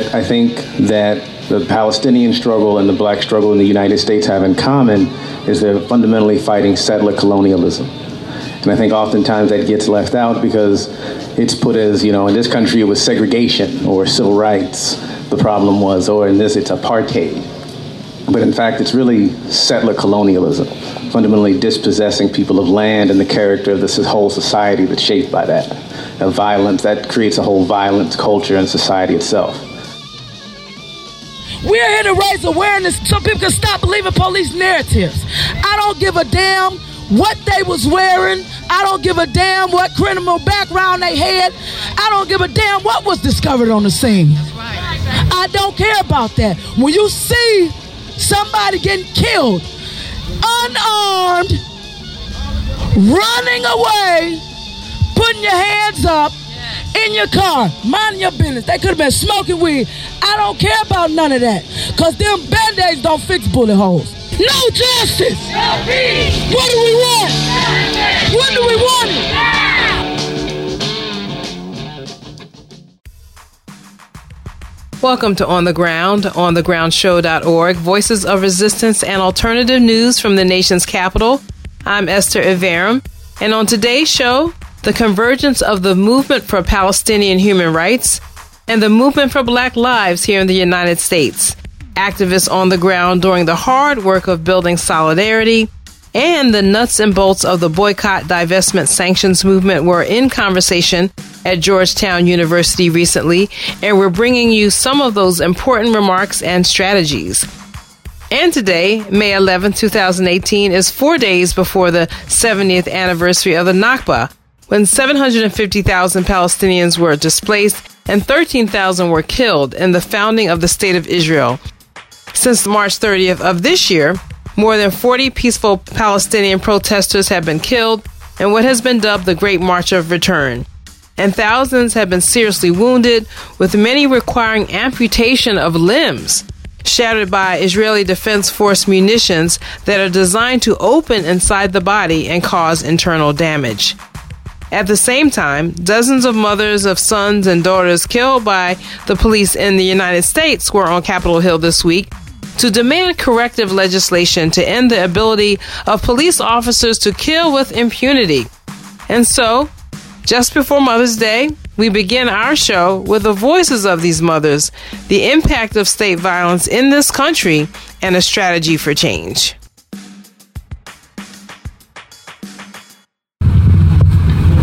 that I think that the Palestinian struggle and the black struggle in the United States have in common is they're fundamentally fighting settler colonialism. And I think oftentimes that gets left out because it's put as, you know, in this country it was segregation or civil rights, the problem was, or in this it's apartheid. But in fact, it's really settler colonialism, fundamentally dispossessing people of land and the character of this whole society that's shaped by that. Of violence, that creates a whole violent culture and society itself. We're here to raise awareness so people can stop believing police narratives. I don't give a damn what they was wearing. I don't give a damn what criminal background they had. I don't give a damn what was discovered on the scene. I don't care about that. When you see somebody getting killed, unarmed, running away, putting your hands up in your car, minding your business. They could have been smoking weed. I don't care about none of that. Because them band-aids don't fix bullet holes. No justice. What do we want? When do we want it? Welcome to On the Ground, onthegroundshow.org, voices of resistance and alternative news from the nation's capital. I'm Esther Iverem, and on today's show, the convergence of the movement for Palestinian human rights and the movement for black lives here in the United States activists on the ground during the hard work of building solidarity, and the nuts and bolts of the boycott, divestment, sanctions movement were in conversation at Georgetown University recently, and we're bringing you some of those important remarks and strategies. And today, May 11, 2018, is four days before the 70th anniversary of the Nakba, when 750,000 Palestinians were displaced and 13,000 were killed in the founding of the State of Israel since March 30th of this year, more than 40 peaceful Palestinian protesters have been killed in what has been dubbed the Great March of Return. And thousands have been seriously wounded, with many requiring amputation of limbs, shattered by Israeli Defense Force munitions that are designed to open inside the body and cause internal damage. At the same time, dozens of mothers of sons and daughters killed by the police in the United States were on Capitol Hill this week to demand corrective legislation to end the ability of police officers to kill with impunity. And so, just before Mother's Day, we begin our show with the voices of these mothers, the impact of state violence in this country, and a strategy for change.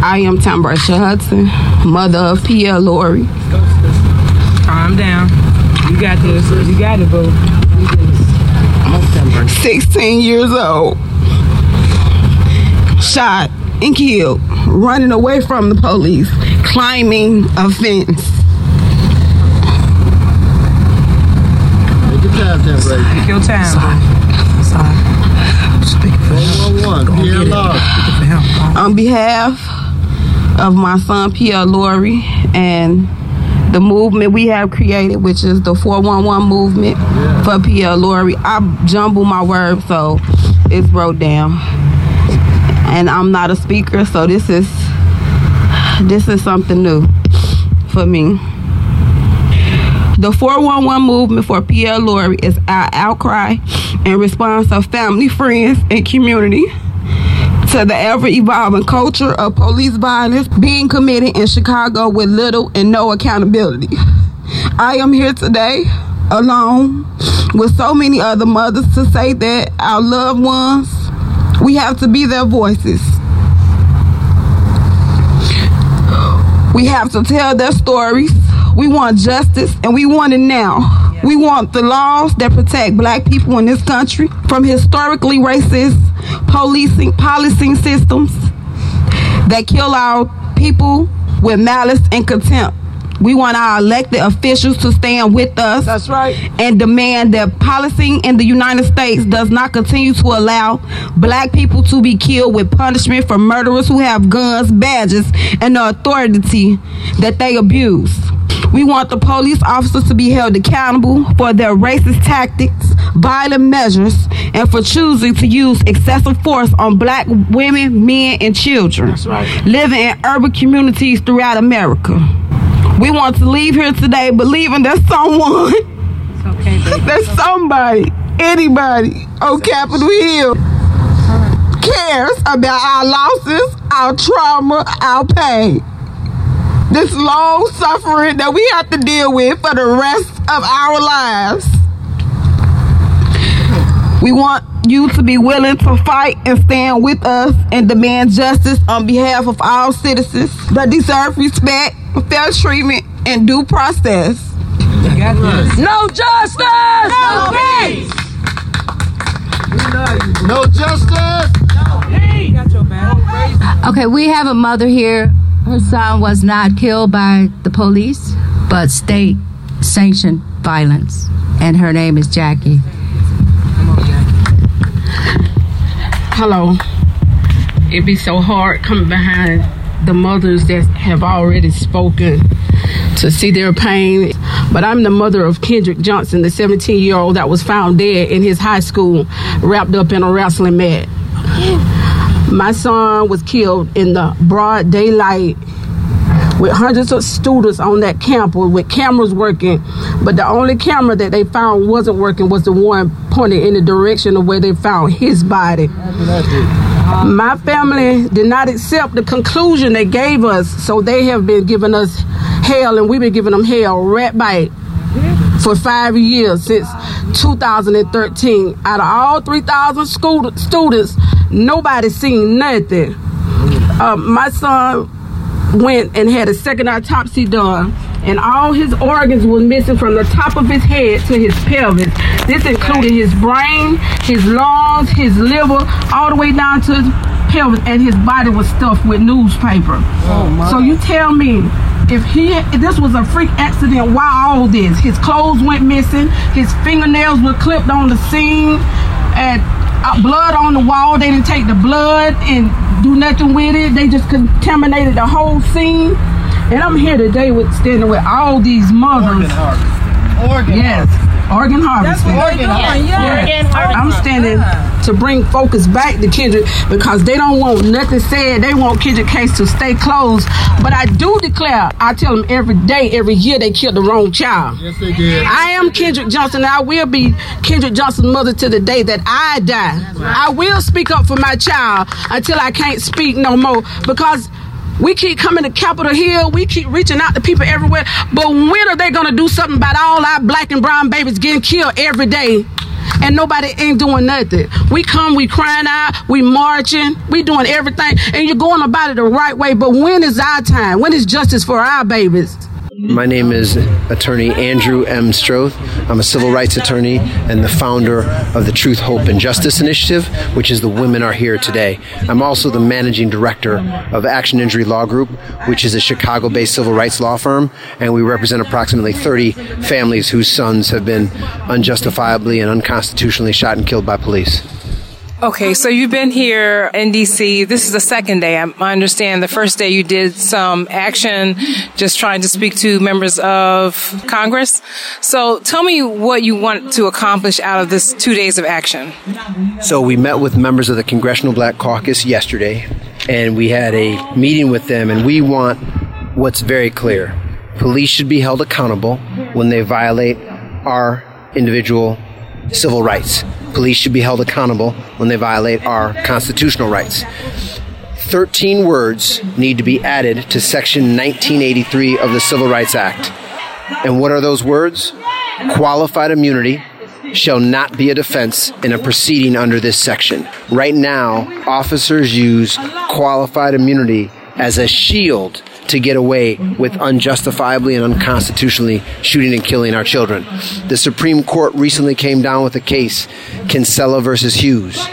I am Tambarsha Hudson, mother of Pierre Loury. Calm down. You got this. You got it, boo. 16 years old. Shot and killed. Running away from the police. Climbing a fence. Take your time, Tambarsha. Take your time. Sorry. Sorry. On behalf of my son Pierre Loury and the movement we have created, which is the 411 movement yeah. for Pierre Loury. I jumble my words, so it's wrote down. And I'm not a speaker, so this is this is something new for me. The 411 movement for Pierre Lori is our outcry in response of family, friends, and community to the ever evolving culture of police violence being committed in Chicago with little and no accountability. I am here today alone with so many other mothers to say that our loved ones, we have to be their voices. We have to tell their stories. We want justice and we want it now. We want the laws that protect black people in this country from historically racist policing policing systems that kill our people with malice and contempt. We want our elected officials to stand with us. That's right. And demand that policing in the United States does not continue to allow black people to be killed with punishment for murderers who have guns, badges, and the authority that they abuse. We want the police officers to be held accountable for their racist tactics, violent measures, and for choosing to use excessive force on black women, men, and children right. living in urban communities throughout America. We want to leave here today believing that someone, Okay, baby. that somebody, anybody on Capitol Hill cares about our losses, our trauma, our pain. This long suffering that we have to deal with for the rest of our lives. We want you to be willing to fight and stand with us and demand justice on behalf of all citizens that deserve respect, fair treatment, and due process. No justice! No peace! No justice. No peace! Okay, we have a mother here. Her son was not killed by the police, but state sanctioned violence. And her name is Jackie. Hello. It'd be so hard coming behind the mothers that have already spoken to see their pain. But I'm the mother of Kendrick Johnson, the 17 year old that was found dead in his high school, wrapped up in a wrestling mat. My son was killed in the broad daylight with hundreds of students on that campus with cameras working. But the only camera that they found wasn't working was the one pointed in the direction of where they found his body. My family did not accept the conclusion they gave us, so they have been giving us hell, and we've been giving them hell rat bite for five years since 2013. Out of all 3,000 school students, nobody seen nothing. Uh, my son went and had a second autopsy done, and all his organs were missing from the top of his head to his pelvis. This included his brain, his lungs, his liver, all the way down to his pelvis, and his body was stuffed with newspaper. so you tell me. If he, if this was a freak accident, why all this? His clothes went missing. His fingernails were clipped on the scene, and Uh, blood on the wall. They didn't take the blood and do nothing with it. They just contaminated the whole scene. And I'm here today with standing with all these mothers. Organ Yes, organ harvesting. Organ Yes. I'm standing to bring focus back to Kendrick because they don't want nothing said. They want Kendrick case to stay closed. But I do declare, I tell them every day, every year they killed the wrong child. Yes, they did. I am Kendrick Johnson. and I will be Kendrick Johnson's mother to the day that I die. I will speak up for my child until I can't speak no more because we keep coming to Capitol Hill. We keep reaching out to people everywhere. But when are they going to do something about all our black and brown babies getting killed every day? And nobody ain't doing nothing. We come, we crying out, we marching, we doing everything, and you're going about it the right way. But when is our time? When is justice for our babies? My name is attorney Andrew M. Stroth. I'm a civil rights attorney and the founder of the Truth, Hope, and Justice Initiative, which is the Women Are Here Today. I'm also the managing director of Action Injury Law Group, which is a Chicago based civil rights law firm, and we represent approximately 30 families whose sons have been unjustifiably and unconstitutionally shot and killed by police. Okay, so you've been here in DC. This is the second day. I understand the first day you did some action, just trying to speak to members of Congress. So tell me what you want to accomplish out of this two days of action. So we met with members of the Congressional Black Caucus yesterday, and we had a meeting with them, and we want what's very clear. Police should be held accountable when they violate our individual civil rights. Police should be held accountable when they violate our constitutional rights. 13 words need to be added to Section 1983 of the Civil Rights Act. And what are those words? Qualified immunity shall not be a defense in a proceeding under this section. Right now, officers use qualified immunity as a shield to get away with unjustifiably and unconstitutionally shooting and killing our children. The Supreme Court recently came down with a case, Kisela versus Hughes,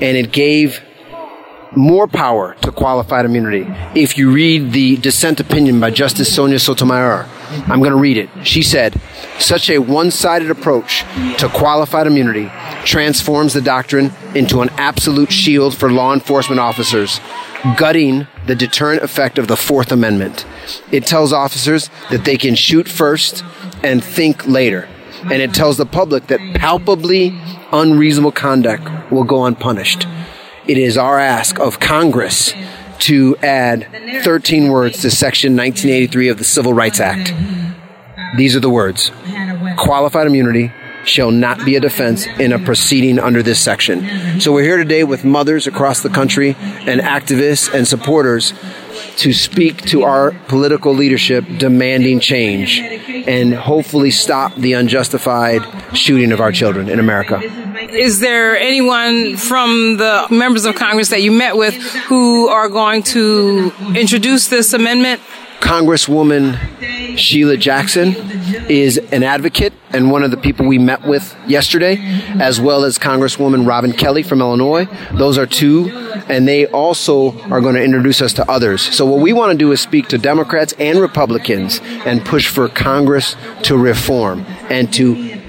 and it gave more power to qualified immunity. If you read the dissent opinion by Justice Sonia Sotomayor, I'm going to read it. She said, such a one sided approach to qualified immunity transforms the doctrine into an absolute shield for law enforcement officers, gutting the deterrent effect of the Fourth Amendment. It tells officers that they can shoot first and think later. And it tells the public that palpably unreasonable conduct will go unpunished. It is our ask of Congress to add 13 words to Section 1983 of the Civil Rights Act. These are the words qualified immunity shall not be a defense in a proceeding under this section. So we're here today with mothers across the country and activists and supporters to speak to our political leadership demanding change and hopefully stop the unjustified shooting of our children in America. Is there anyone from the members of Congress that you met with who are going to introduce this amendment? Congresswoman Sheila Jackson is an advocate and one of the people we met with yesterday, as well as Congresswoman Robin Kelly from Illinois. Those are two, and they also are going to introduce us to others. So, what we want to do is speak to Democrats and Republicans and push for Congress to reform and to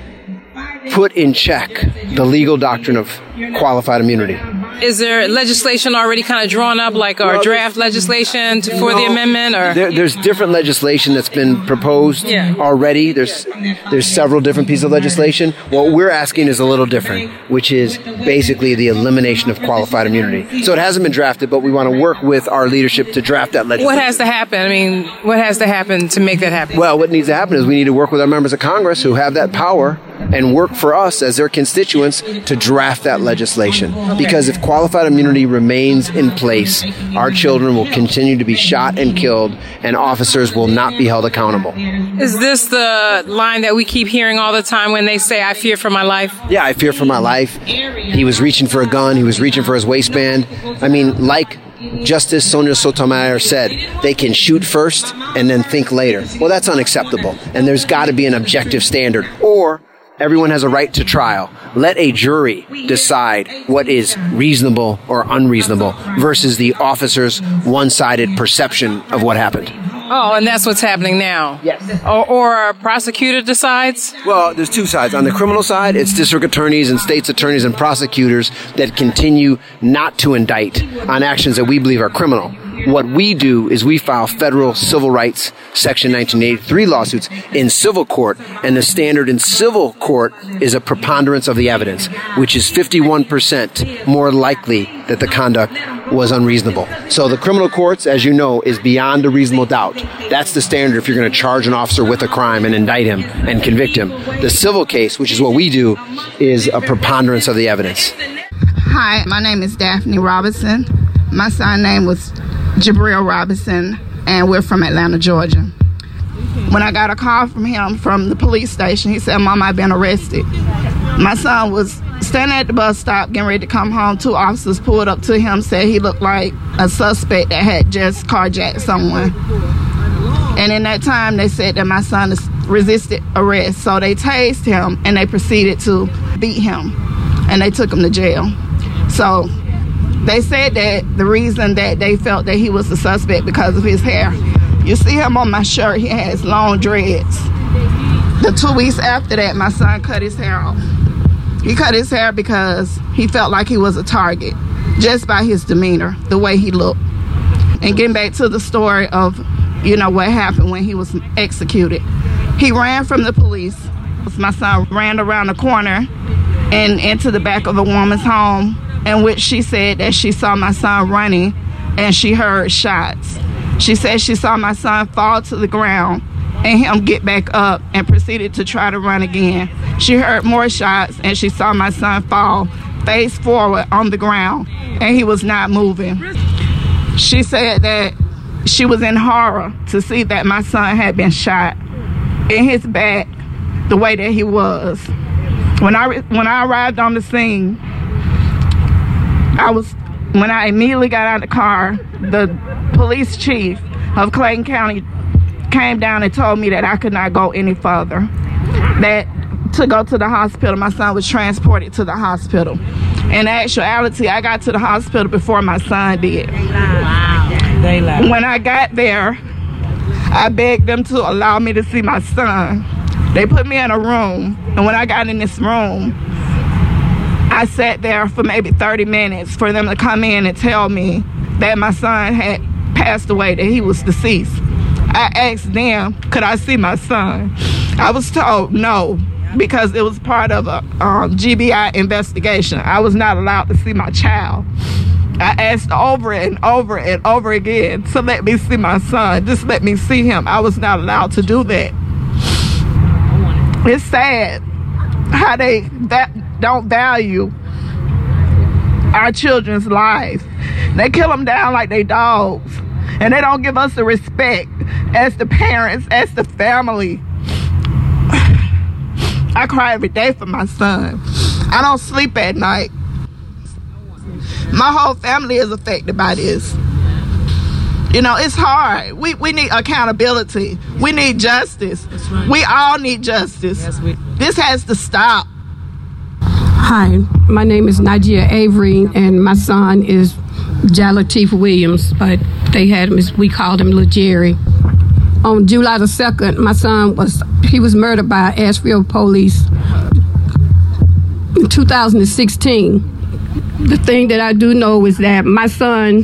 put in check the legal doctrine of qualified immunity. Is there legislation already kind of drawn up, like our well, draft legislation to, for no, the amendment, or there, there's different legislation that's been proposed yeah. already. There's there's several different pieces of legislation. What we're asking is a little different, which is basically the elimination of qualified immunity. So it hasn't been drafted, but we want to work with our leadership to draft that legislation. What has to happen? I mean, what has to happen to make that happen? Well, what needs to happen is we need to work with our members of Congress who have that power and work for us as their constituents to draft that legislation. Because if qualified immunity remains in place, our children will continue to be shot and killed, and officers will not be held accountable. Is this the line that we keep hearing all the time when they say, I fear for my life? Yeah, I fear for my life. He was reaching for a gun, he was reaching for his waistband. I mean, like Justice Sonia Sotomayor said, they can shoot first and then think later. Well, that's unacceptable. And there's got to be an objective standard. Or Everyone has a right to trial. Let a jury decide what is reasonable or unreasonable versus the officer's one sided perception of what happened. Oh, and that's what's happening now. Yes. Or, or, a prosecutor decides? Well, there's two sides. On the criminal side, it's district attorneys and state's attorneys and prosecutors that continue not to indict on actions that we believe are criminal. What we do is we file federal civil rights section 1983 lawsuits in civil court, and the standard in civil court is a preponderance of the evidence, which is 51% more likely that the conduct was unreasonable. So the criminal courts, as you know, is beyond a reasonable doubt. That's the standard if you're going to charge an officer with a crime and indict him and convict him. The civil case, which is what we do, is a preponderance of the evidence. Hi, my name is Daphne Robinson. My son name was Jabril Robinson, and we're from Atlanta, Georgia. When I got a call from him from the police station, he said, Mom, I've been arrested. My son was standing at the bus stop, getting ready to come home. Two officers pulled up to him, said he looked like a suspect that had just carjacked someone. And in that time, they said that my son resisted arrest. So they tased him and they proceeded to beat him. And they took him to jail. So they said that the reason that they felt that he was a suspect because of his hair. You see him on my shirt, he has long dreads. The two weeks after that, my son cut his hair off. He cut his hair because he felt like he was a target just by his demeanor, the way he looked. And getting back to the story of, you know, what happened when he was executed. He ran from the police. My son ran around the corner and into the back of a woman's home in which she said that she saw my son running and she heard shots. She said she saw my son fall to the ground and him get back up and proceeded to try to run again. She heard more shots and she saw my son fall face forward on the ground and he was not moving. She said that she was in horror to see that my son had been shot in his back the way that he was. When I when I arrived on the scene, I was when I immediately got out of the car, the police chief of Clayton County came down and told me that I could not go any further. That to go to the hospital, my son was transported to the hospital. In actuality, I got to the hospital before my son did. Wow. When I got there, I begged them to allow me to see my son. They put me in a room, and when I got in this room, I sat there for maybe 30 minutes for them to come in and tell me that my son had passed away, that he was deceased. I asked them, could I see my son? I was told no, because it was part of a um, GBI investigation. I was not allowed to see my child. I asked over and over and over again to let me see my son. Just let me see him. I was not allowed to do that. It's sad how they that don't value our children's lives. They kill them down like they dogs. And they don't give us the respect as the parents, as the family. I cry every day for my son. I don't sleep at night. My whole family is affected by this. You know, it's hard. We, we need accountability. We need justice. Right. We all need justice. Yes, we- this has to stop. Hi, my name is Najia Avery, and my son is Jalatif Williams, but they had him, as we called him Little Jerry. On July the 2nd, my son was, he was murdered by Asheville police in 2016 the thing that I do know is that my son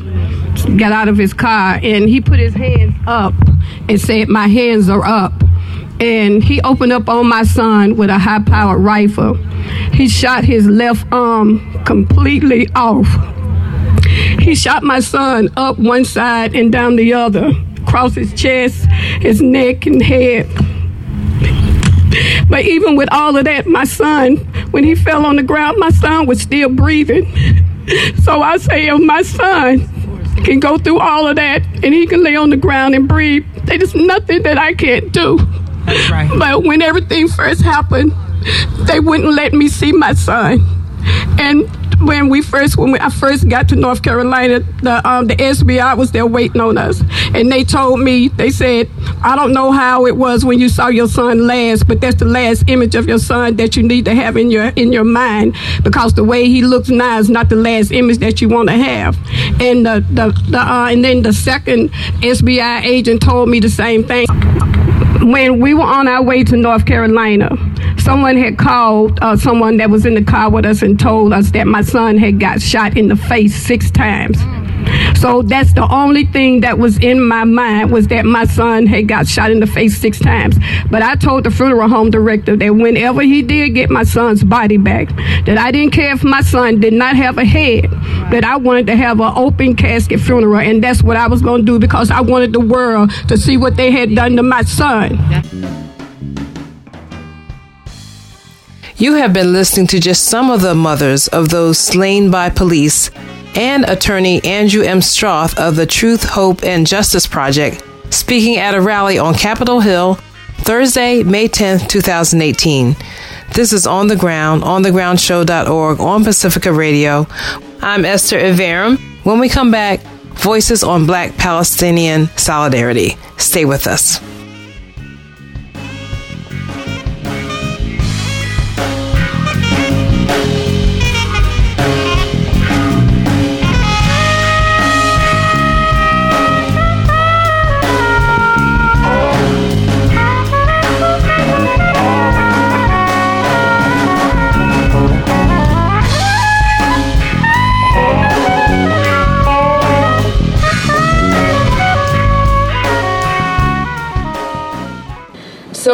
got out of his car and he put his hands up and said, My hands are up. And he opened up on my son with a high powered rifle. He shot his left arm completely off. He shot my son up one side and down the other, across his chest, his neck, and head. But even with all of that, my son, when he fell on the ground, my son was still breathing. So I say, if my son can go through all of that and he can lay on the ground and breathe, there's nothing that I can't do. But when everything first happened, they wouldn't let me see my son. And when we first when we, I first got to North Carolina, the um, the SBI was there waiting on us, and they told me they said I don't know how it was when you saw your son last, but that's the last image of your son that you need to have in your in your mind because the way he looks now is not the last image that you want to have. And the the, the uh, and then the second SBI agent told me the same thing when we were on our way to North Carolina, someone had called uh, someone that was in the car with us and told us that my son had got shot in the face six times. So that's the only thing that was in my mind was that my son had got shot in the face six times. But I told the funeral home director that whenever he did get my son's body back, that I didn't care if my son did not have a head, that I wanted to have an open casket funeral, and that's what I was going to do because I wanted the world to see what they had done to my son. You have been listening to just some of the mothers of those slain by police and attorney Andrew M. Stroth of the Truth, Hope, and Justice Project speaking at a rally on Capitol Hill Thursday, May 10th, 2018. This is On the Ground, onthegroundshow.org on Pacifica Radio. I'm Esther Iverem. When we come back, voices on Black Palestinian solidarity. Stay with us.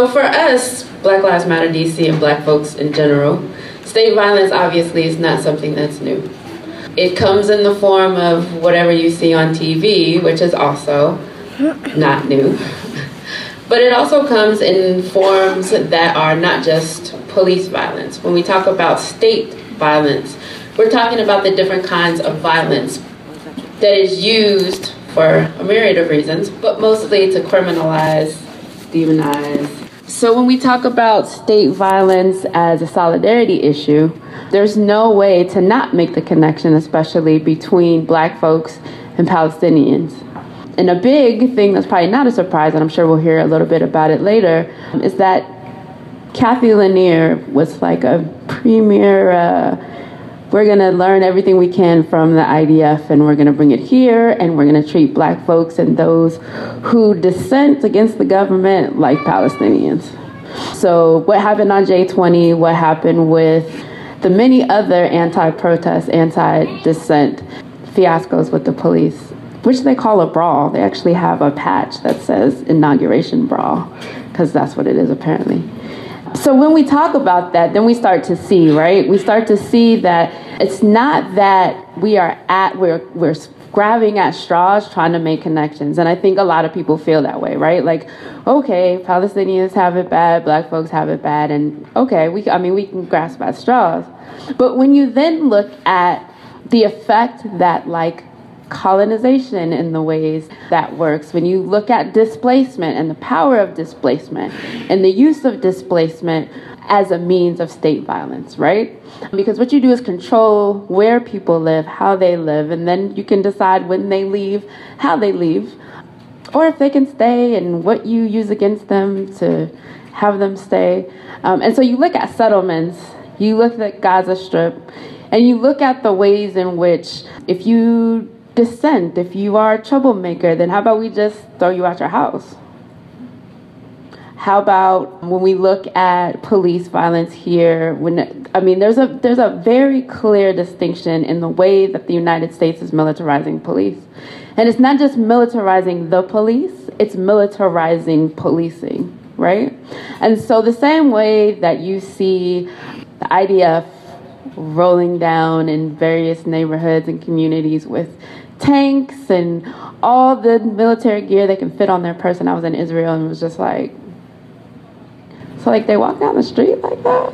So for us, Black Lives Matter DC and black folks in general, state violence obviously is not something that's new. It comes in the form of whatever you see on TV, which is also not new. But it also comes in forms that are not just police violence. When we talk about state violence, we're talking about the different kinds of violence that is used for a myriad of reasons, but mostly to criminalize, demonize, so, when we talk about state violence as a solidarity issue, there's no way to not make the connection, especially between black folks and Palestinians. And a big thing that's probably not a surprise, and I'm sure we'll hear a little bit about it later, is that Cathy Lanier was like a premier. Uh, we're going to learn everything we can from the IDF and we're going to bring it here and we're going to treat black folks and those who dissent against the government like Palestinians. So, what happened on J20, what happened with the many other anti protest, anti dissent fiascos with the police, which they call a brawl. They actually have a patch that says inauguration brawl, because that's what it is apparently. So when we talk about that, then we start to see, right? We start to see that it's not that we are at we're we're grabbing at straws trying to make connections. And I think a lot of people feel that way, right? Like, okay, Palestinians have it bad, black folks have it bad, and okay, we I mean we can grasp at straws. But when you then look at the effect that like colonization in the ways that works, when you look at displacement and the power of displacement and the use of displacement as a means of state violence, right? Because what you do is control where people live, how they live, and then you can decide when they leave, how they leave, or if they can stay and what you use against them to have them stay. Um, and so you look at settlements, you look at Gaza Strip, and you look at the ways in which if you dissent, if you are a troublemaker, then how about we just throw you out your house? How about when we look at police violence here? When I mean, there's a there's a very clear distinction in the way that the United States is militarizing police, and it's not just militarizing the police; it's militarizing policing, right? And so the same way that you see the IDF rolling down in various neighborhoods and communities with tanks and all the military gear they can fit on their person. I was in Israel and was just like, so like they walk down the street like that.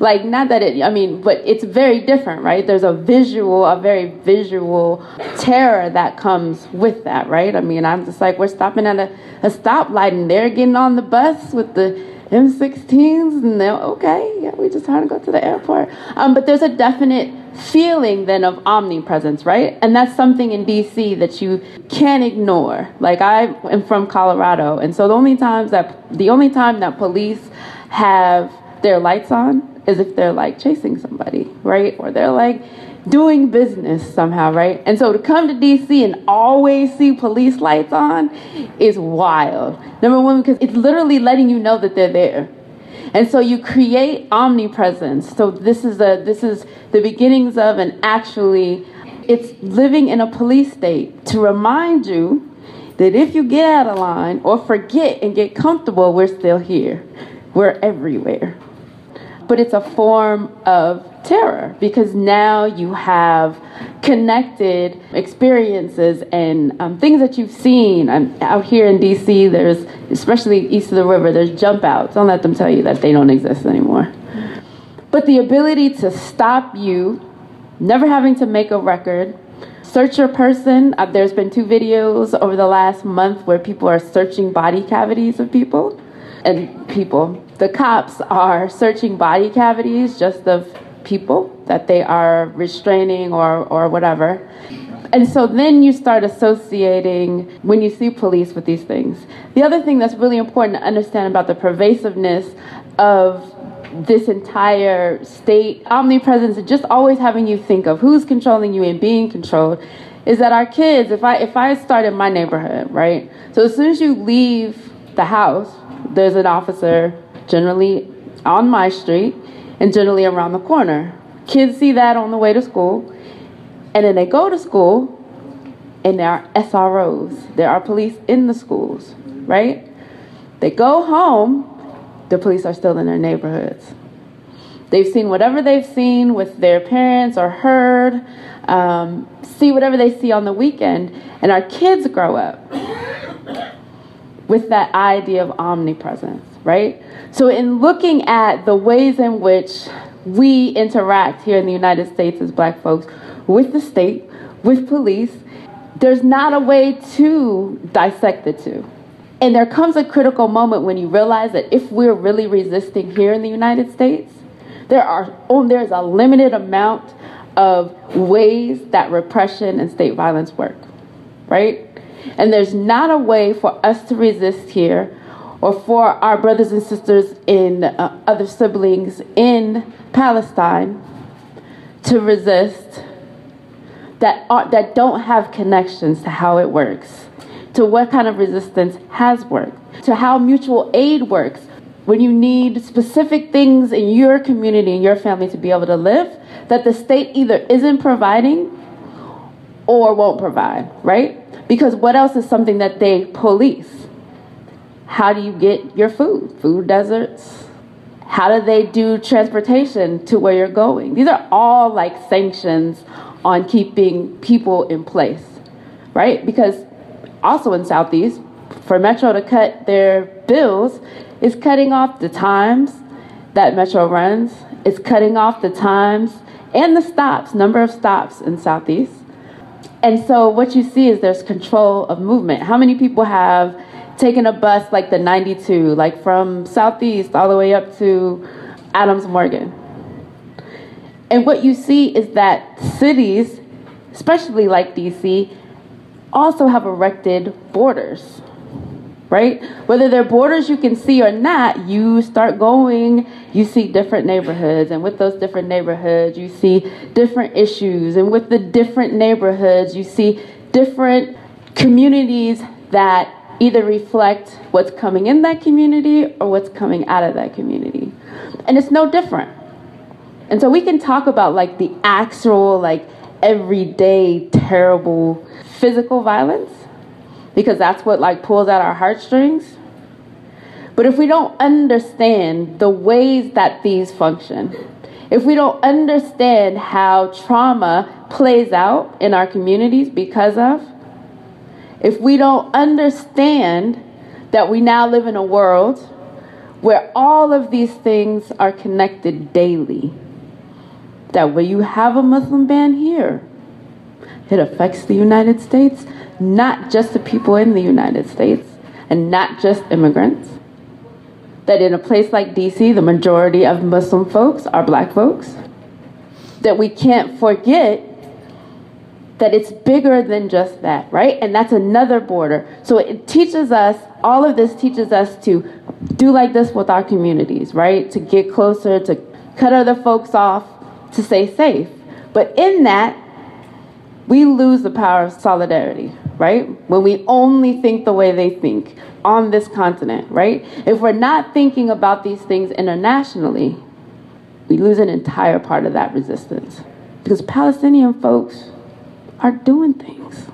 Like not that it, I mean, but it's very different, right? There's a visual, a very visual terror that comes with that, right? I mean, I'm just like, we're stopping at a, a stoplight and they're getting on the bus with the M16s and they're okay, yeah, we just trying to go to the airport. Um, but there's a definite feeling then of omnipresence, right? And that's something in DC that you can't ignore. Like I am from Colorado, and so the only times that the only time that police have their lights on is if they're like chasing somebody, right? Or they're like doing business somehow, right? And so to come to DC and always see police lights on is wild. Number one, because it's literally letting you know that they're there. And so you create omnipresence. So this is a this is the beginnings of and actually it's living in a police state to remind you that if you get out of line or forget and get comfortable, we're still here. We're everywhere. But it's a form of terror because now you have connected experiences and um, things that you've seen. Um, out here in DC, there's, especially east of the river, there's jump outs. Don't let them tell you that they don't exist anymore. But the ability to stop you, never having to make a record, search your person. Uh, there's been two videos over the last month where people are searching body cavities of people. And people, the cops are searching body cavities just of people that they are restraining or, or whatever. And so then you start associating when you see police with these things. The other thing that's really important to understand about the pervasiveness of this entire state omnipresence and just always having you think of who's controlling you and being controlled is that our kids if i if i start in my neighborhood right so as soon as you leave the house there's an officer generally on my street and generally around the corner. Kids see that on the way to school, and then they go to school, and there are SROs. There are police in the schools, right? They go home, the police are still in their neighborhoods. They've seen whatever they've seen with their parents or heard, um, see whatever they see on the weekend, and our kids grow up with that idea of omnipresence, right? So, in looking at the ways in which we interact here in the United States as black folks with the state, with police, there's not a way to dissect the two. And there comes a critical moment when you realize that if we're really resisting here in the United States, there are oh, there's a limited amount of ways that repression and state violence work, right? And there's not a way for us to resist here or for our brothers and sisters in uh, other siblings in Palestine to resist that are, that don't have connections to how it works, to what kind of resistance has worked, to how mutual aid works. When you need specific things in your community and your family to be able to live, that the state either isn't providing or won't provide, right? Because what else is something that they police? How do you get your food? Food deserts, How do they do transportation to where you're going? These are all like sanctions on keeping people in place, right? Because also in Southeast, for Metro to cut their bills is cutting off the times that Metro runs, it's cutting off the times and the stops, number of stops in Southeast. And so what you see is there's control of movement. How many people have taken a bus like the 92, like from Southeast all the way up to Adams Morgan? And what you see is that cities, especially like DC, also have erected borders right? Whether they're borders you can see or not, you start going, you see different neighborhoods. And with those different neighborhoods, you see different issues. And with the different neighborhoods, you see different communities that either reflect what's coming in that community or what's coming out of that community. And it's no different. And so we can talk about like the actual, like everyday terrible physical violence because that's what like pulls at our heartstrings. But if we don't understand the ways that these function, if we don't understand how trauma plays out in our communities because of, if we don't understand that we now live in a world where all of these things are connected daily, that when you have a Muslim ban here, it affects the United States, not just the people in the United States and not just immigrants. That in a place like DC, the majority of Muslim folks are black folks. That we can't forget that it's bigger than just that, right? And that's another border. So it teaches us, all of this teaches us to do like this with our communities, right? To get closer, to cut other folks off, to stay safe. But in that, we lose the power of solidarity, right? When we only think the way they think on this continent, right? If we're not thinking about these things internationally, we lose an entire part of that resistance. Because Palestinian folks are doing things.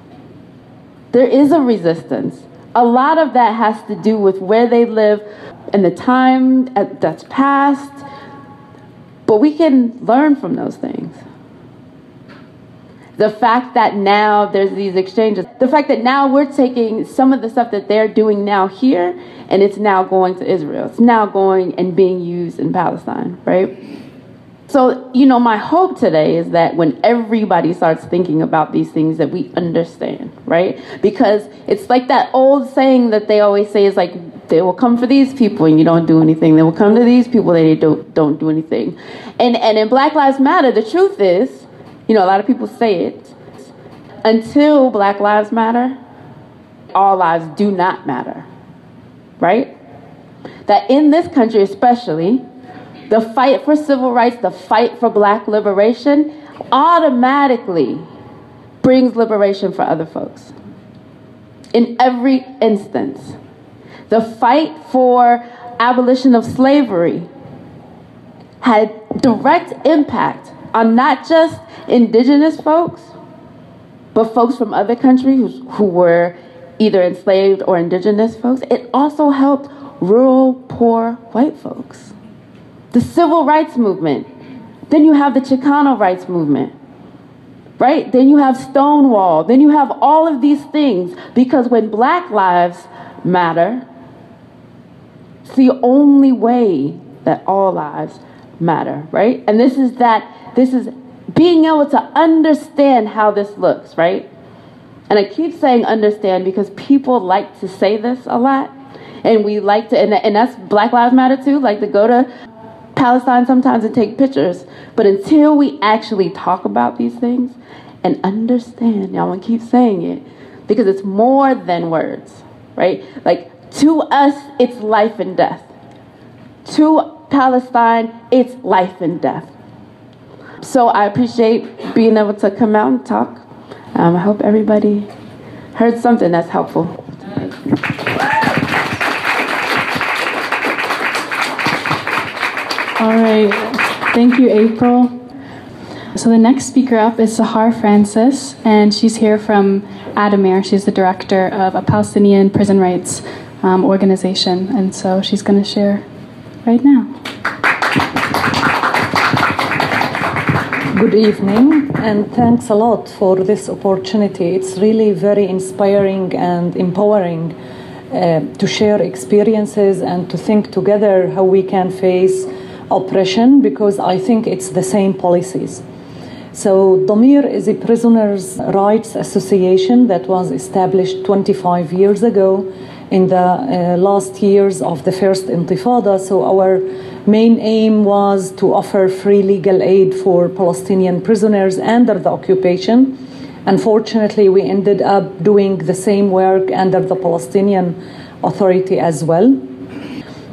There is a resistance. A lot of that has to do with where they live and the time that's passed. But we can learn from those things the fact that now there's these exchanges, the fact that now we're taking some of the stuff that they're doing now here and it's now going to Israel. It's now going and being used in Palestine, right? So, you know, my hope today is that when everybody starts thinking about these things that we understand, right? Because it's like that old saying that they always say is like they will come for these people and you don't do anything. They will come to these people and they don't don't do anything. And and in Black Lives Matter, the truth is you know, a lot of people say it. Until Black Lives Matter, all lives do not matter. Right? That in this country, especially, the fight for civil rights, the fight for black liberation, automatically brings liberation for other folks. In every instance. The fight for abolition of slavery had direct impact on not just indigenous folks, but folks from other countries who were either enslaved or indigenous folks. It also helped rural, poor white folks. The civil rights movement. Then you have the Chicano rights movement. Right? Then you have Stonewall. Then you have all of these things because when black lives matter, it's the only way that all lives matter, right? And this is that this is being able to understand how this looks, right? And I keep saying understand because people like to say this a lot. And we like to, and, and that's Black Lives Matter too, like to go to Palestine sometimes and take pictures. But until we actually talk about these things and understand, y'all want to keep saying it because it's more than words, right? Like to us, it's life and death. To Palestine, it's life and death. So I appreciate being able to come out and talk. Um, I hope everybody heard something that's helpful. All right. Thank you, April. So the next speaker up is Sahar Francis, and she's here from Addameer. She's the director of a Palestinian prison rights um, organization, and so she's going to share right now. Good evening, and thanks a lot for this opportunity. It's really very inspiring and empowering uh, to share experiences and to think together how we can face oppression because I think it's the same policies. So, Addameer is a prisoners' rights association that was established 25 years ago in the uh, last years of the first intifada. So, our main aim was to offer free legal aid for Palestinian prisoners under the occupation. Unfortunately, we ended up doing the same work under the Palestinian Authority as well.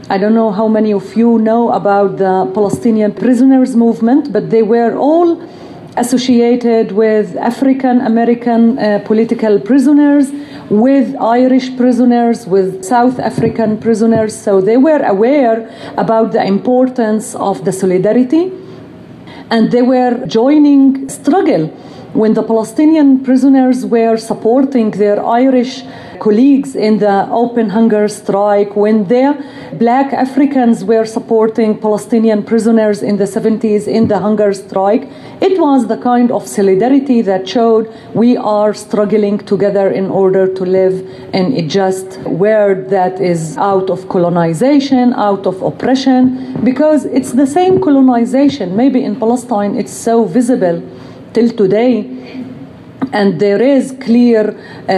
I don't know how many of you know about the Palestinian prisoners movement, but they were all associated with African American uh, political prisoners, with Irish prisoners, with South African prisoners. So they were aware about the importance of the solidarity and they were joining struggle when the Palestinian prisoners were supporting their Irish colleagues in the open hunger strike, when their black Africans were supporting Palestinian prisoners in the 70s in the hunger strike, it was the kind of solidarity that showed we are struggling together in order to live in a just world that is out of colonization, out of oppression, because it's the same colonization. Maybe in Palestine it's so visible till today and there is clear uh,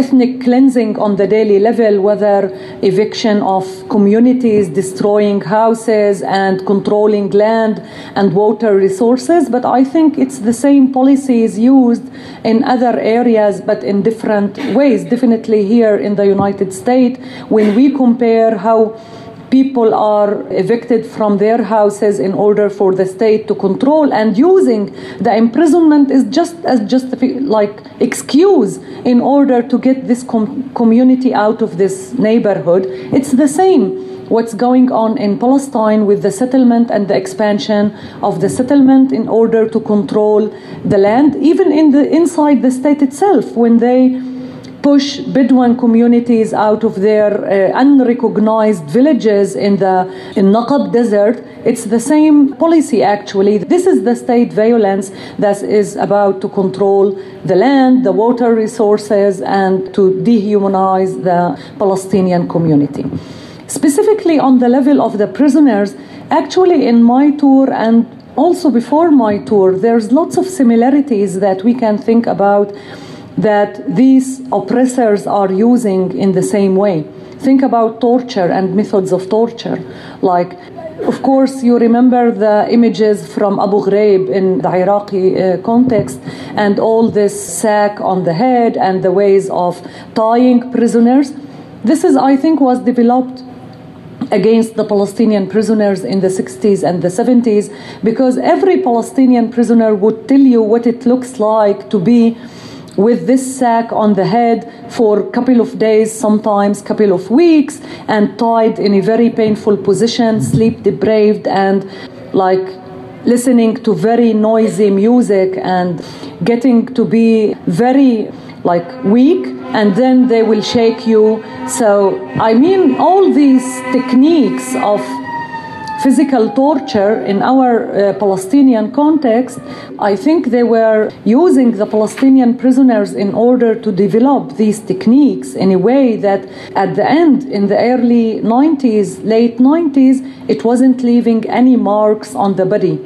ethnic cleansing on the daily level, whether eviction of communities, destroying houses, and controlling land and water resources. But I think it's the same policies used in other areas, but in different ways. Definitely here in the United States, when we compare how people are evicted from their houses in order for the state to control and using the imprisonment is just as just like excuse in order to get this com- community out of this neighborhood. It's the same what's going on in Palestine with the settlement and the expansion of the settlement in order to control the land even in the inside the state itself when they push Bedouin communities out of their uh, unrecognized villages in the in Naqab desert. It's the same policy actually. This is the state violence that is about to control the land, the water resources, and to dehumanize the Palestinian community. Specifically on the level of the prisoners, actually in my tour and also before my tour, there's lots of similarities that we can think about that these oppressors are using in the same way. Think about torture and methods of torture. Like, of course, you remember the images from Abu Ghraib in the Iraqi uh, context and all this sack on the head and the ways of tying prisoners. This is, I think, was developed against the Palestinian prisoners in the 60s and the 70s because every Palestinian prisoner would tell you what it looks like to be with this sack on the head for a couple of days, sometimes couple of weeks, and tied in a very painful position, sleep deprived, and like listening to very noisy music and getting to be very like weak and then they will shake you. So i mean all these techniques of physical torture in our uh, Palestinian context, I think they were using the Palestinian prisoners in order to develop these techniques in a way that at the end, in the early 90s, late 90s, it wasn't leaving any marks on the body.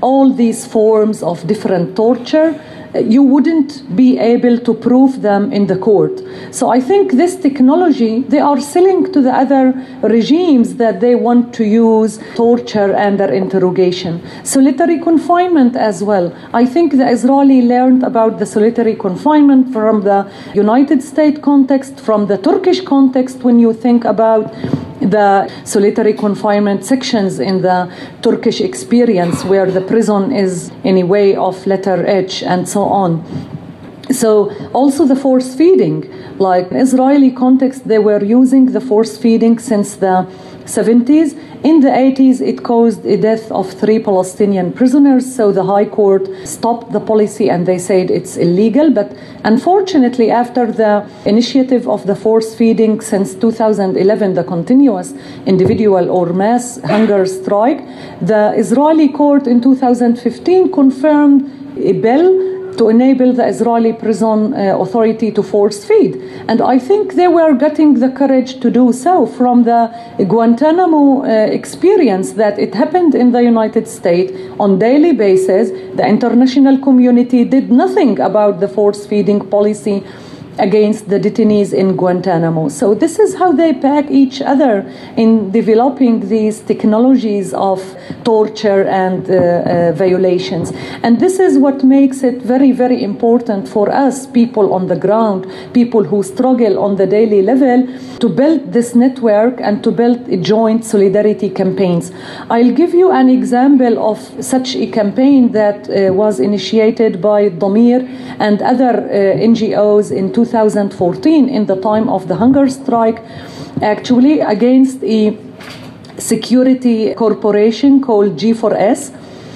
All these forms of different torture you wouldn't be able to prove them in the court. So I think this technology they are selling to the other regimes that they want to use torture and their interrogation. Solitary confinement as well. I think the Israeli learned about the solitary confinement from the United States context, from the Turkish context when you think about the solitary confinement sections in the Turkish experience, where the prison is in a way of letter H and so on. So also the force feeding, like Israeli context, they were using the force feeding since the 70s. In the 80s, it caused the death of three Palestinian prisoners. So the High Court stopped the policy and they said it's illegal. But unfortunately, after the initiative of the force feeding since 2011, the continuous individual or mass hunger strike, the Israeli court in 2015 confirmed a bill to enable the Israeli prison uh, authority to force feed. And I think they were getting the courage to do so from the Guantanamo uh, experience that it happened in the United States on daily basis. The international community did nothing about the force feeding policy against the detainees in Guantanamo. So this is how they pack each other in developing these technologies of torture and uh, uh, violations. And this is what makes it very, very important for us, people on the ground, people who struggle on the daily level, to build this network and to build joint solidarity campaigns. I'll give you an example of such a campaign that uh, was initiated by Addameer and other uh, NGOs in 2000. 2014 in the time of the hunger strike actually against a security corporation called G4S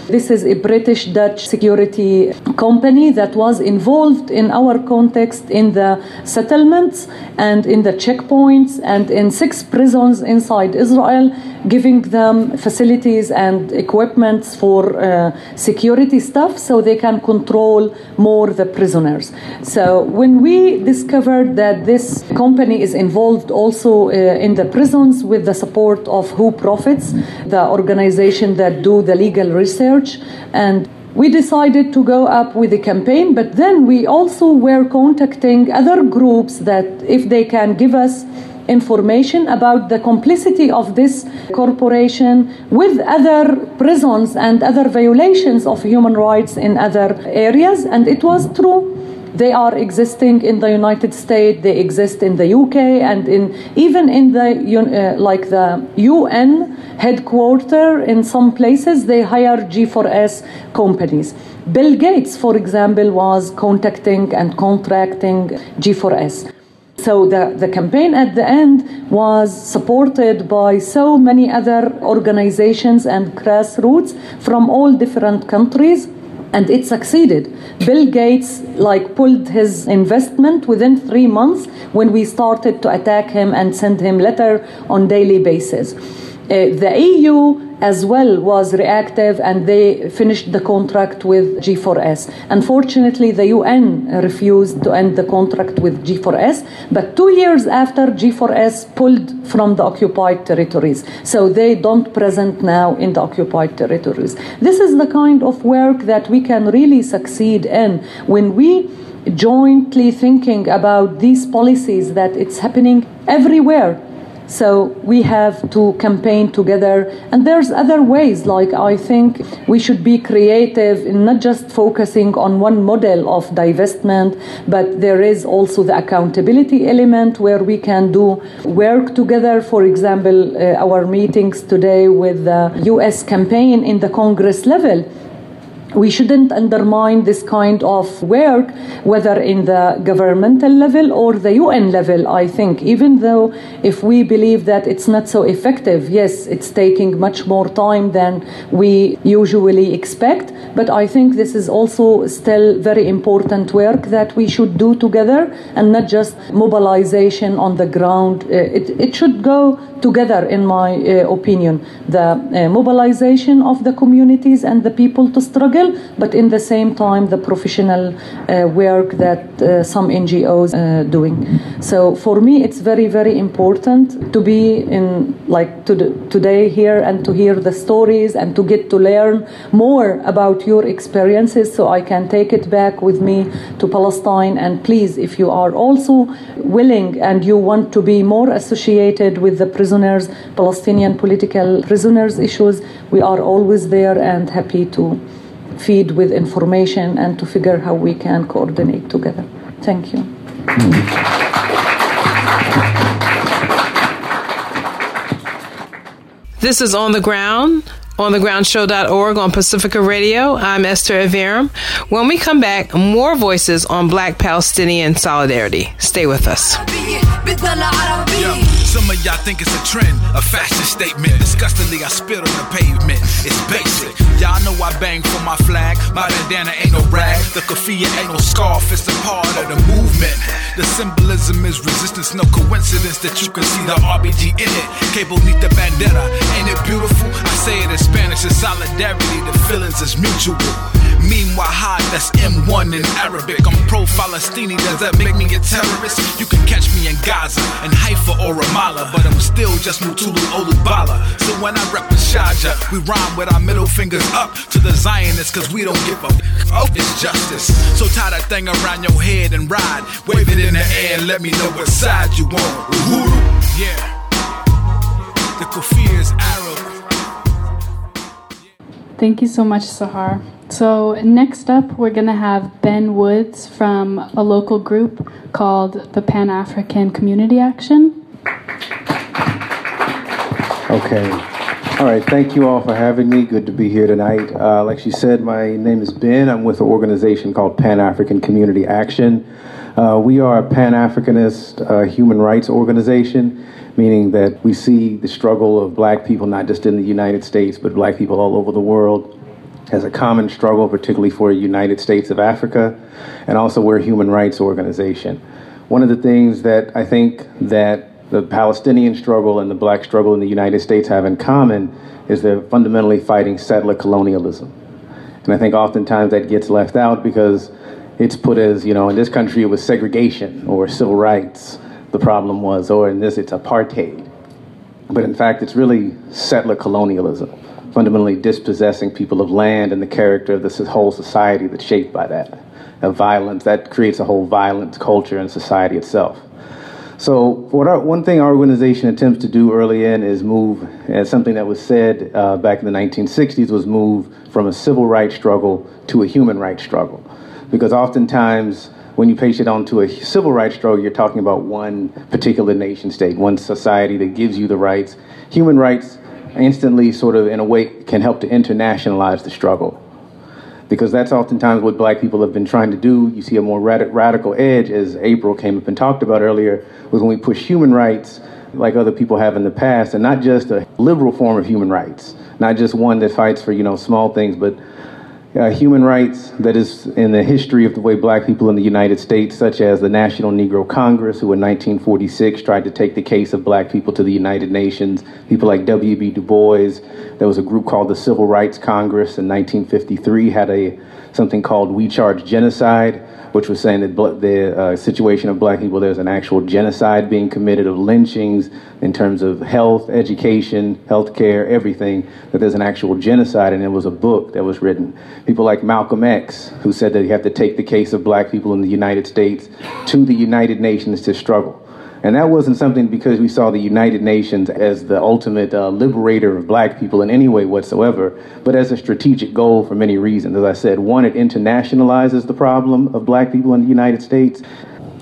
this is a British Dutch security company that was involved in our context in the settlements and in the checkpoints and in six prisons inside Israel, giving them facilities and equipment for uh, security stuff so they can control more the prisoners. So when we discovered that this company is involved also uh, in the prisons with the support of Who Profits, the organization that do the legal research research and we decided to go up with the campaign, but then we also were contacting other groups that if they can give us information about the complicity of this corporation with other prisons and other violations of human rights in other areas, and it was true. They are existing in the United States. They exist in the UK and in even in the uh, like the UN headquarters In some places, they hire G4S companies. Bill Gates, for example, was contacting and contracting G4S. So the, the campaign at the end was supported by so many other organizations and grassroots from all different countries and it succeeded. Bill Gates like pulled his investment within three months when we started to attack him and send him letter on daily basis. Uh, the EU as well was reactive and they finished the contract with G4S. Unfortunately, the UN refused to end the contract with G4S, but two years after G4S pulled from the occupied territories. So they don't present now in the occupied territories. This is the kind of work that we can really succeed in when we jointly thinking about these policies that it's happening everywhere so we have to campaign together. And there's other ways, like I think we should be creative in not just focusing on one model of divestment, but there is also the accountability element where we can do work together. For example, uh, our meetings today with the US campaign in the Congress level we shouldn't undermine this kind of work, whether in the governmental level or the UN level, I think. Even though if we believe that it's not so effective, yes, it's taking much more time than we usually expect, but I think this is also still very important work that we should do together and not just mobilization on the ground. Uh, it, it should go together, in my uh, opinion. The uh, mobilization of the communities and the people to struggle but in the same time, the professional uh, work that uh, some NGOs are uh, doing. So for me, it's very, very important to be in like to the, today here and to hear the stories and to get to learn more about your experiences so I can take it back with me to Palestine. And please, if you are also willing and you want to be more associated with the prisoners, Palestinian political prisoners issues, we are always there and happy to feed with information and to figure how we can coordinate together. Thank you. This is On the Ground on thegroundshow.org on Pacifica Radio. I'm Esther Iverem. When we come back, more voices on Black Palestinian solidarity. Stay with us. Some of y'all think it's a trend, a fashion statement. Disgustingly, I spit on the pavement. It's basic. Y'all know I bang for my flag. My bandana ain't no rag. The kafia ain't no scarf. It's a part of the movement. The symbolism is resistance. No coincidence that you can see the RBG in it. Cable need the bandana. Ain't it beautiful? I say it in Spanish. It's solidarity. The feelings is mutual. Meanwhile, high, that's M1 in Arabic. I'm pro Falastini, does that make me a terrorist? You can catch me in Gaza, in Haifa or Ramallah, but I'm still just Mutulu Olugbala. So when I rep Sharjah, we rhyme with our middle fingers up to the Zionists, cause we don't give a oh, it's justice. So tie that thing around your head and ride. Wave it in the air and let me know what side you on. Uhuru. Yeah. The kafir is Arab. Thank you so much, Sahar. So, next up, we're going to have Ben Woods from a local group called the Pan African Community Action. Okay. All right. Thank you all for having me. Good to be here tonight. Uh, like she said, my name is Ben. I'm with an organization called Pan African Community Action. Uh, we are a Pan Africanist uh, human rights organization, meaning that we see the struggle of black people, not just in the United States, but black people all over the world as a common struggle, particularly for the United States of Africa, and also we're a human rights organization. One of the things that I think that the Palestinian struggle and the black struggle in the United States have in common is they're fundamentally fighting settler colonialism. And I think oftentimes that gets left out because it's put as, you know, in this country it was segregation or civil rights, the problem was, or in this it's apartheid. But in fact, it's really settler colonialism fundamentally dispossessing people of land and the character of this whole society that's shaped by that. Of violence, that creates a whole violent culture in society itself. So, what our, one thing our organization attempts to do early in is move, and something that was said uh, back in the 1960s, was move from a civil rights struggle to a human rights struggle. Because oftentimes, when you pace it onto a civil rights struggle, you're talking about one particular nation state, one society that gives you the rights. Human rights instantly sort of in a way can help to internationalize the struggle. Because that's oftentimes what black people have been trying to do. You see a more rad- radical edge as april came up and talked about earlier was when we push human rights like other people have in the past and not just a liberal form of human rights. Not just one that fights for you know small things but uh, human rights that is in the history of the way black people in the United States, such as the National Negro Congress, who in 1946 tried to take the case of black people to the United Nations, people like W.B. Du Bois. There was a group called the Civil Rights Congress in 1953, had a something called We Charge Genocide, which was saying that the uh, situation of black people, there's an actual genocide being committed of lynchings in terms of health, education, healthcare, everything, that there's an actual genocide. And it was a book that was written. People like Malcolm X, who said that you have to take the case of black people in the United States to the United Nations to struggle. And that wasn't something because we saw the United Nations as the ultimate uh, liberator of black people in any way whatsoever, but as a strategic goal for many reasons. As I said, one, it internationalizes the problem of black people in the United States.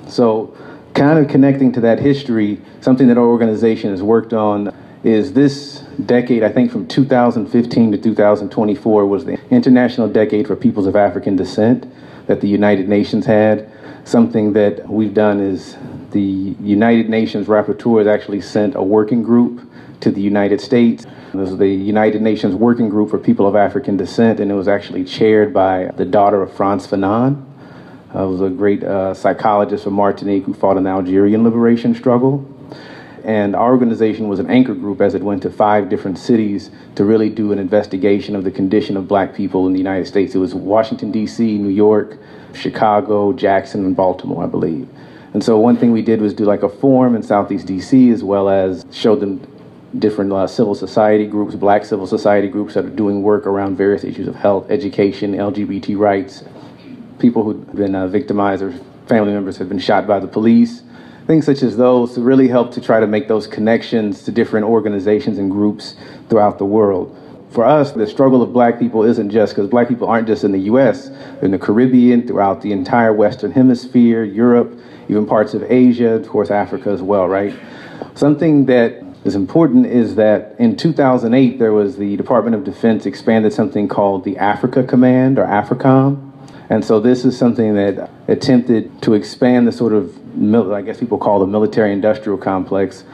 So, kind of connecting to that history, something that our organization has worked on is this decade, I think from 2015 to 2024, was the International Decade for Peoples of African Descent that the United Nations had. Something that we've done is the United Nations Rapporteurs actually sent a working group to the United States. It was the United Nations Working Group for People of African Descent, and it was actually chaired by the daughter of Frantz Fanon. Uh, was a great uh, psychologist from Martinique who fought in the Algerian liberation struggle. And our organization was an anchor group as it went to five different cities to really do an investigation of the condition of black people in the United States. It was Washington, D.C., New York, Chicago, Jackson, and Baltimore, I believe. And so one thing we did was do like a forum in Southeast DC as well as show them different uh, civil society groups, black civil society groups that are doing work around various issues of health, education, LGBT rights, people who've been uh, victimized or family members have been shot by the police, things such as those to really help to try to make those connections to different organizations and groups throughout the world. For us, the struggle of black people isn't just because black people aren't just in the US, in the Caribbean, throughout the entire Western Hemisphere, Europe, even parts of Asia, of course, Africa as well, right? Something that is important is that in 2008, there was the Department of Defense expanded something called the Africa Command or AFRICOM. And so this is something that attempted to expand the sort of, I guess people call the military industrial complex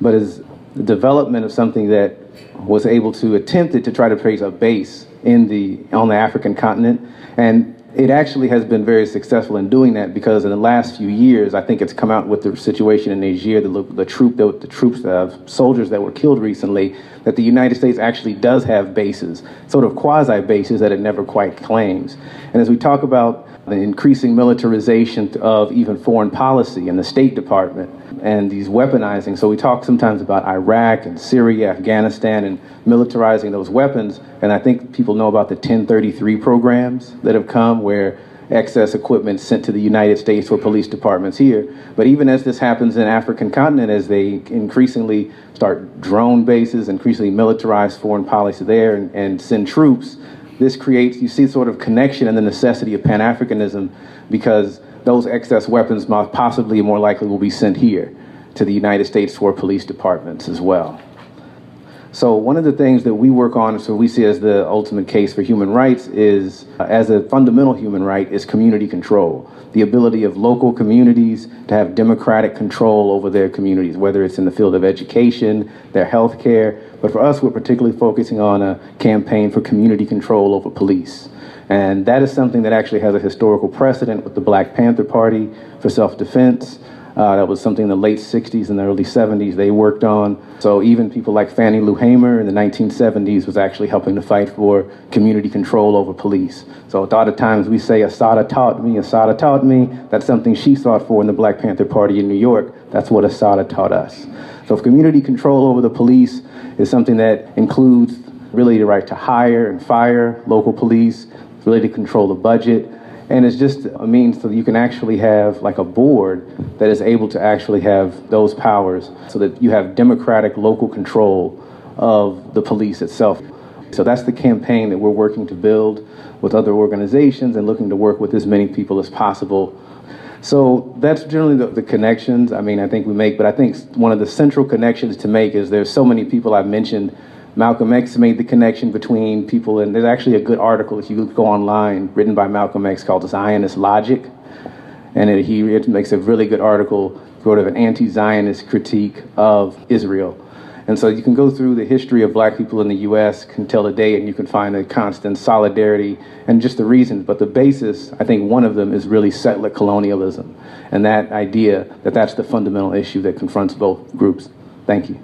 but is the development of something that was able to attempt it to try to create a base in the on the African continent, and it actually has been very successful in doing that because in the last few years, I think it's come out with the situation in Niger, the, the troop, the, the troops of soldiers that were killed recently, that the United States actually does have bases, sort of quasi bases that it never quite claims. And as we talk about the increasing militarization of even foreign policy and the State Department and these weaponizing. So we talk sometimes about Iraq and Syria, Afghanistan, and militarizing those weapons. And I think people know about the 1033 programs that have come where excess equipment sent to the United States for police departments here. But even as this happens in African continent, as they increasingly start drone bases, increasingly militarize foreign policy there and, and send troops, this creates, you see sort of connection and the necessity of Pan-Africanism because those excess weapons possibly more likely will be sent here to the United States for police departments as well. So one of the things that we work on, so we see as the ultimate case for human rights is, uh, as a fundamental human right, is community control. The ability of local communities to have democratic control over their communities, whether it's in the field of education, their health care, but for us, we're particularly focusing on a campaign for community control over police. And that is something that actually has a historical precedent with the Black Panther Party for self-defense. Uh, that was something in the late 60s and the early 70s they worked on. So even people like Fannie Lou Hamer in the 1970s was actually helping to fight for community control over police. So a lot of times we say Assata taught me, Assata taught me. That's something she fought for in the Black Panther Party in New York. That's what Assata taught us. So if community control over the police is something that includes really the right to hire and fire local police, really to control the budget, and it's just a means so that you can actually have like a board that is able to actually have those powers so that you have democratic local control of the police itself. So that's the campaign that we're working to build with other organizations and looking to work with as many people as possible. So that's generally the, the, connections I mean I think we make, but I think one of the central connections to make is there's so many people I've mentioned Malcolm X made the connection between people, and there's actually a good article if you go online written by Malcolm X called Zionist Logic, and it, he it makes a really good article, sort of an anti-Zionist critique of Israel. And so you can go through the history of black people in the U.S. until today, and you can find a constant solidarity and just the reasons. But the basis, I think one of them is really settler colonialism, and that idea that that's the fundamental issue that confronts both groups. Thank you.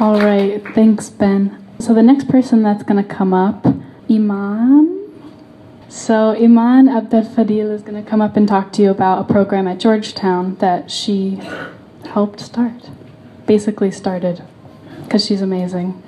All right, thanks, Ben. So the next person that's going to come up, Iman. So Iman Abdel Fadil is going to come up and talk to you about a program at Georgetown that she helped start. Basically started, because she's amazing.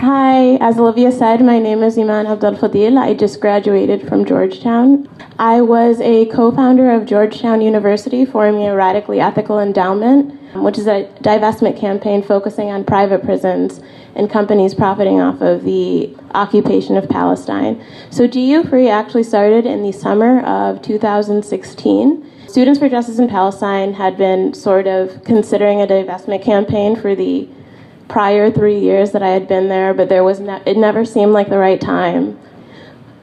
Hi, as Olivia said, my name is Iman Abdel Fadil. I just graduated from Georgetown. I was a co founder of Georgetown University, forming a radically ethical endowment, which is a divestment campaign focusing on private prisons and companies profiting off of the occupation of Palestine. So, GU Free actually started in the summer of 2016. Students for Justice in Palestine had been sort of considering a divestment campaign for the prior three years that I had been there, but there was ne- it never seemed like the right time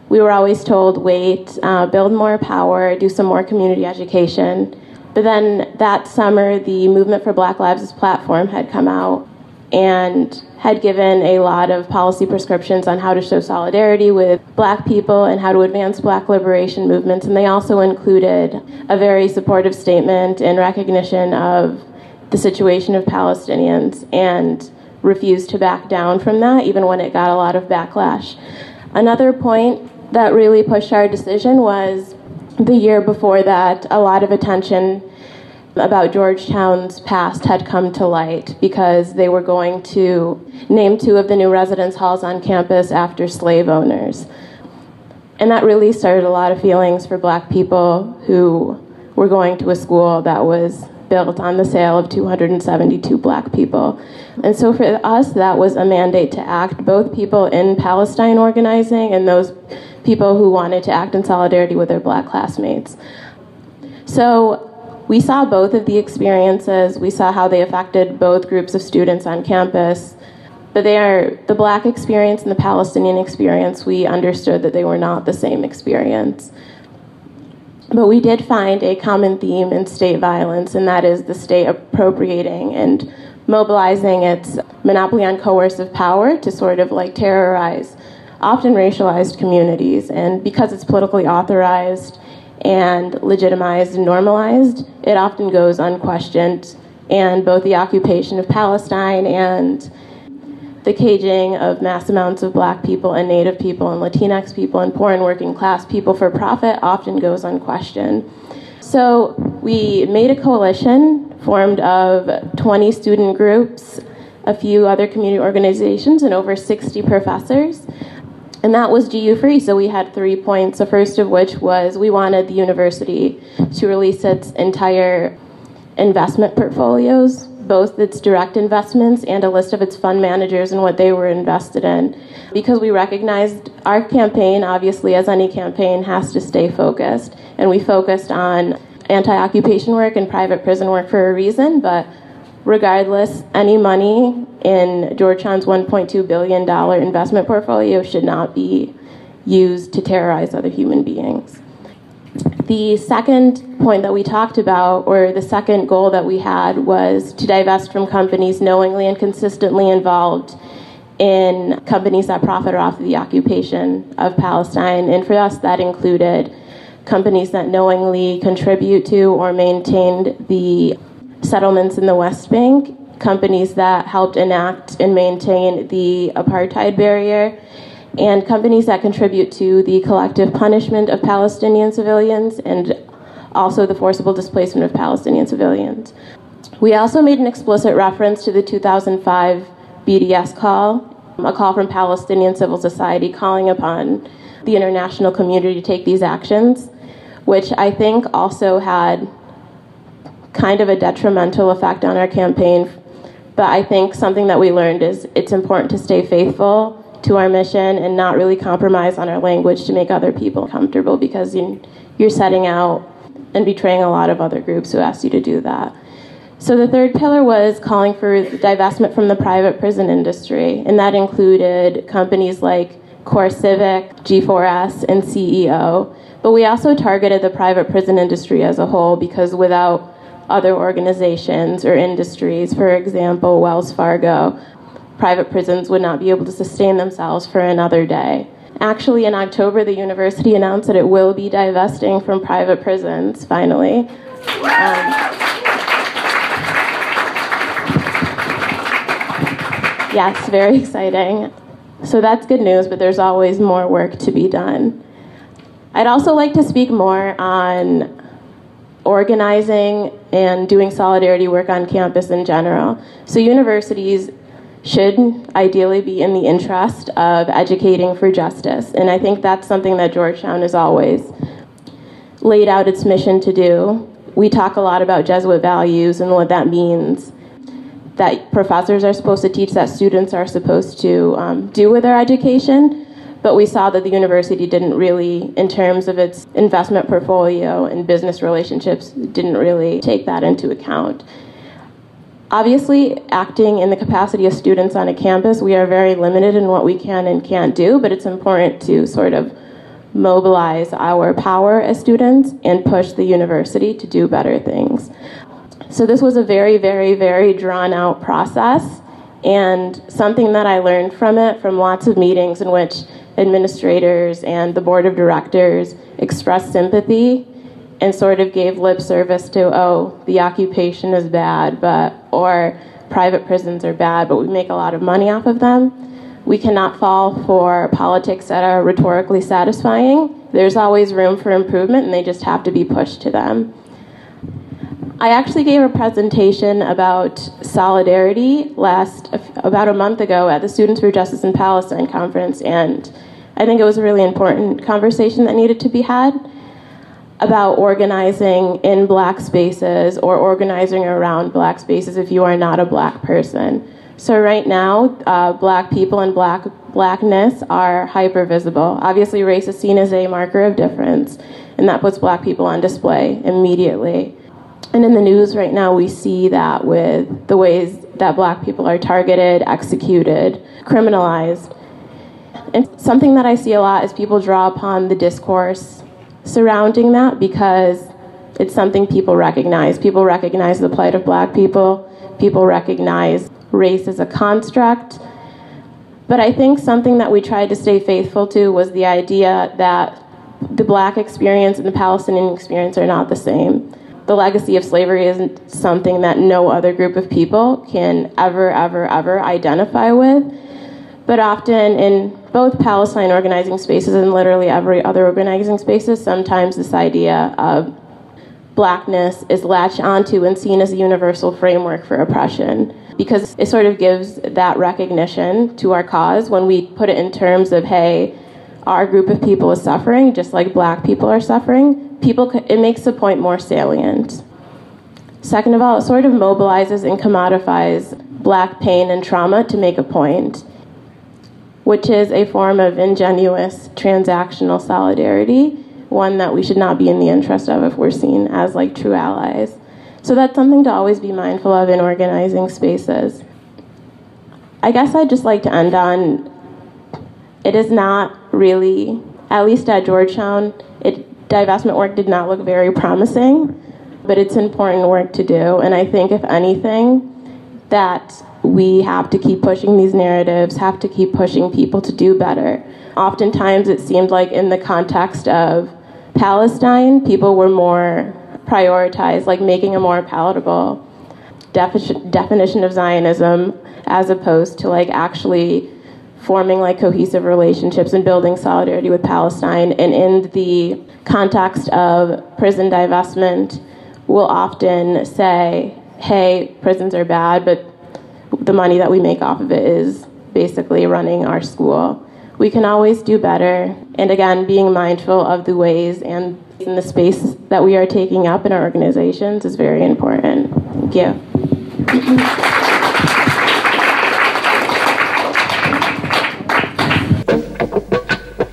we were always told wait, uh, build more power, do some more community education. But then that summer, the Movement for Black Lives' platform had come out and had given a lot of policy prescriptions on how to show solidarity with black people and how to advance black liberation movements. And they also included a very supportive statement in recognition of the situation of Palestinians and refused to back down from that, even when it got a lot of backlash. Another point that really pushed our decision was the year before that, a lot of attention about Georgetown's past had come to light because they were going to name two of the new residence halls on campus after slave owners. And that really started a lot of feelings for black people who were going to a school that was built on the sale of 272 black people. And so for us, that was a mandate to act, both people in Palestine organizing and those people who wanted to act in solidarity with their black classmates. So we saw both of the experiences. We saw how they affected both groups of students on campus. But they are the black experience and the Palestinian experience, we understood that they were not the same experience. But we did find a common theme in state violence, and that is the state appropriating and mobilizing its monopoly on coercive power to sort of like terrorize often racialized communities. And because it's politically authorized and legitimized and normalized, it often goes unquestioned. And both the occupation of Palestine and the caging of mass amounts of black people and native people and Latinx people and poor and working class people for profit often goes unquestioned. So we made a coalition formed of 20 student groups, a few other community organizations, and over 60 professors. And that was GU free. So we had three points. The first of which was we wanted the university to release its entire investment portfolios both its direct investments and a list of its fund managers and what they were invested in. Because we recognized our campaign, obviously, as any campaign, has to stay focused. And we focused on anti occupation work and private prison work for a reason, but regardless, any money in Georgetown's $1.2 billion investment portfolio should not be used to terrorize other human beings. The second point that we talked about, or the second goal that we had, was to divest from companies knowingly and consistently involved in companies that profit off of the occupation of Palestine. And for us, that included companies that knowingly contribute to or maintained the settlements in the West Bank, companies that helped enact and maintain the apartheid barrier, and companies that contribute to the collective punishment of Palestinian civilians and also the forcible displacement of Palestinian civilians. We also made an explicit reference to the 2005 BDS call, a call from Palestinian civil society calling upon the international community to take these actions, which I think also had kind of a detrimental effect on our campaign. But I think something that we learned is it's important to stay faithful to our mission and not really compromise on our language to make other people comfortable because you're setting out and betraying a lot of other groups who asked you to do that. So the third pillar was calling for divestment from the private prison industry, and that included companies like CoreCivic, G4S, and GEO. But we also targeted the private prison industry as a whole because without other organizations or industries, for example, Wells Fargo, private prisons would not be able to sustain themselves for another day. Actually, in October, the university announced that it will be divesting from private prisons, finally. Um, yes, very exciting. So that's good news, but there's always more work to be done. I'd also like to speak more on organizing and doing solidarity work on campus in general. So, universities should ideally be in the interest of educating for justice. And I think that's something that Georgetown has always laid out its mission to do. We talk a lot about Jesuit values and what that means. That professors are supposed to teach, that students are supposed to um, do with their education. But we saw that the university didn't really, in terms of its investment portfolio and business relationships, didn't really take that into account. Obviously, acting in the capacity of students on a campus, we are very limited in what we can and can't do, but it's important to sort of mobilize our power as students and push the university to do better things. So, this was a very, very, very drawn out process, and something that I learned from it from lots of meetings in which administrators and the board of directors expressed sympathy and sort of gave lip service to, oh, the occupation is bad, but or private prisons are bad, but we make a lot of money off of them. We cannot fall for politics that are rhetorically satisfying. There's always room for improvement, and they just have to be pushed to them. I actually gave a presentation about solidarity last about a month ago at the Students for Justice in Palestine conference, and I think it was a really important conversation that needed to be had about organizing in black spaces or organizing around black spaces if you are not a black person. So right now, uh, black people and black blackness are hyper visible. Obviously, race is seen as a marker of difference, and that puts black people on display immediately. And in the news right now, we see that with the ways that black people are targeted, executed, criminalized. And something that I see a lot is people draw upon the discourse surrounding that because it's something people recognize. People recognize the plight of black people, people recognize race as a construct. But I think something that we tried to stay faithful to was the idea that the black experience and the Palestinian experience are not the same. The legacy of slavery isn't something that no other group of people can ever, ever, ever identify with. But often in both Palestine organizing spaces and literally every other organizing spaces, sometimes this idea of blackness is latched onto and seen as a universal framework for oppression because it sort of gives that recognition to our cause when we put it in terms of, hey, our group of people is suffering just like black people are suffering, people it makes the point more salient. Second of all, it sort of mobilizes and commodifies black pain and trauma to make a point, which is a form of ingenuous transactional solidarity, one that we should not be in the interest of if we're seen as like true allies. So that's something to always be mindful of in organizing spaces. I guess I'd just like to end on it is not really, at least at Georgetown, it, divestment work did not look very promising, but it's important work to do. And I think, if anything, that we have to keep pushing these narratives, have to keep pushing people to do better. Oftentimes, it seemed like in the context of Palestine, people were more prioritized, like making a more palatable defi- definition of Zionism as opposed to like actually forming like cohesive relationships and building solidarity with Palestine. And in the context of prison divestment, we'll often say, hey, prisons are bad, but the money that we make off of it is basically running our school. We can always do better. And again, being mindful of the ways and the space that we are taking up in our organizations is very important. Thank you.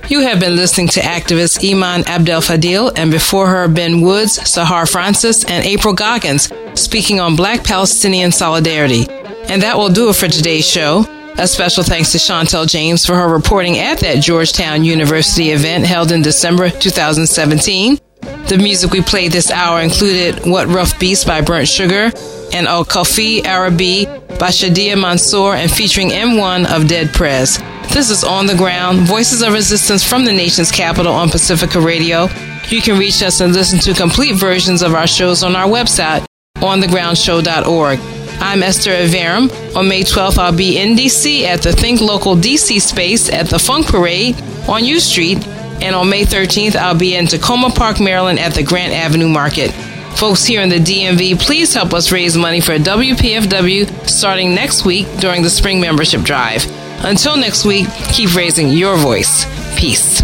You have been listening to activist Iman Abdel Fadil and before her Ben Woods, Sahar Francis, and April Goggins speaking on Black Palestinian solidarity. And that will do it for today's show. A special thanks to Chantel James for her reporting at that Georgetown University event held in December 2017. The music we played this hour included What Rough Beast by Burnt Sugar and Al Kofi Arabi by Shadia Mansour and featuring M1 of Dead Prez. This is On the Ground, Voices of Resistance from the nation's capital on Pacifica Radio. You can reach us and listen to complete versions of our shows on our website, onthegroundshow.org. I'm Esther Iverem. On May 12th, I'll be in DC at the Think Local DC space at the Funk Parade on U Street. And on May 13th, I'll be in Takoma Park, Maryland at the Grant Avenue Market. Folks here in the DMV, please help us raise money for WPFW starting next week during the spring membership drive. Until next week, keep raising your voice. Peace.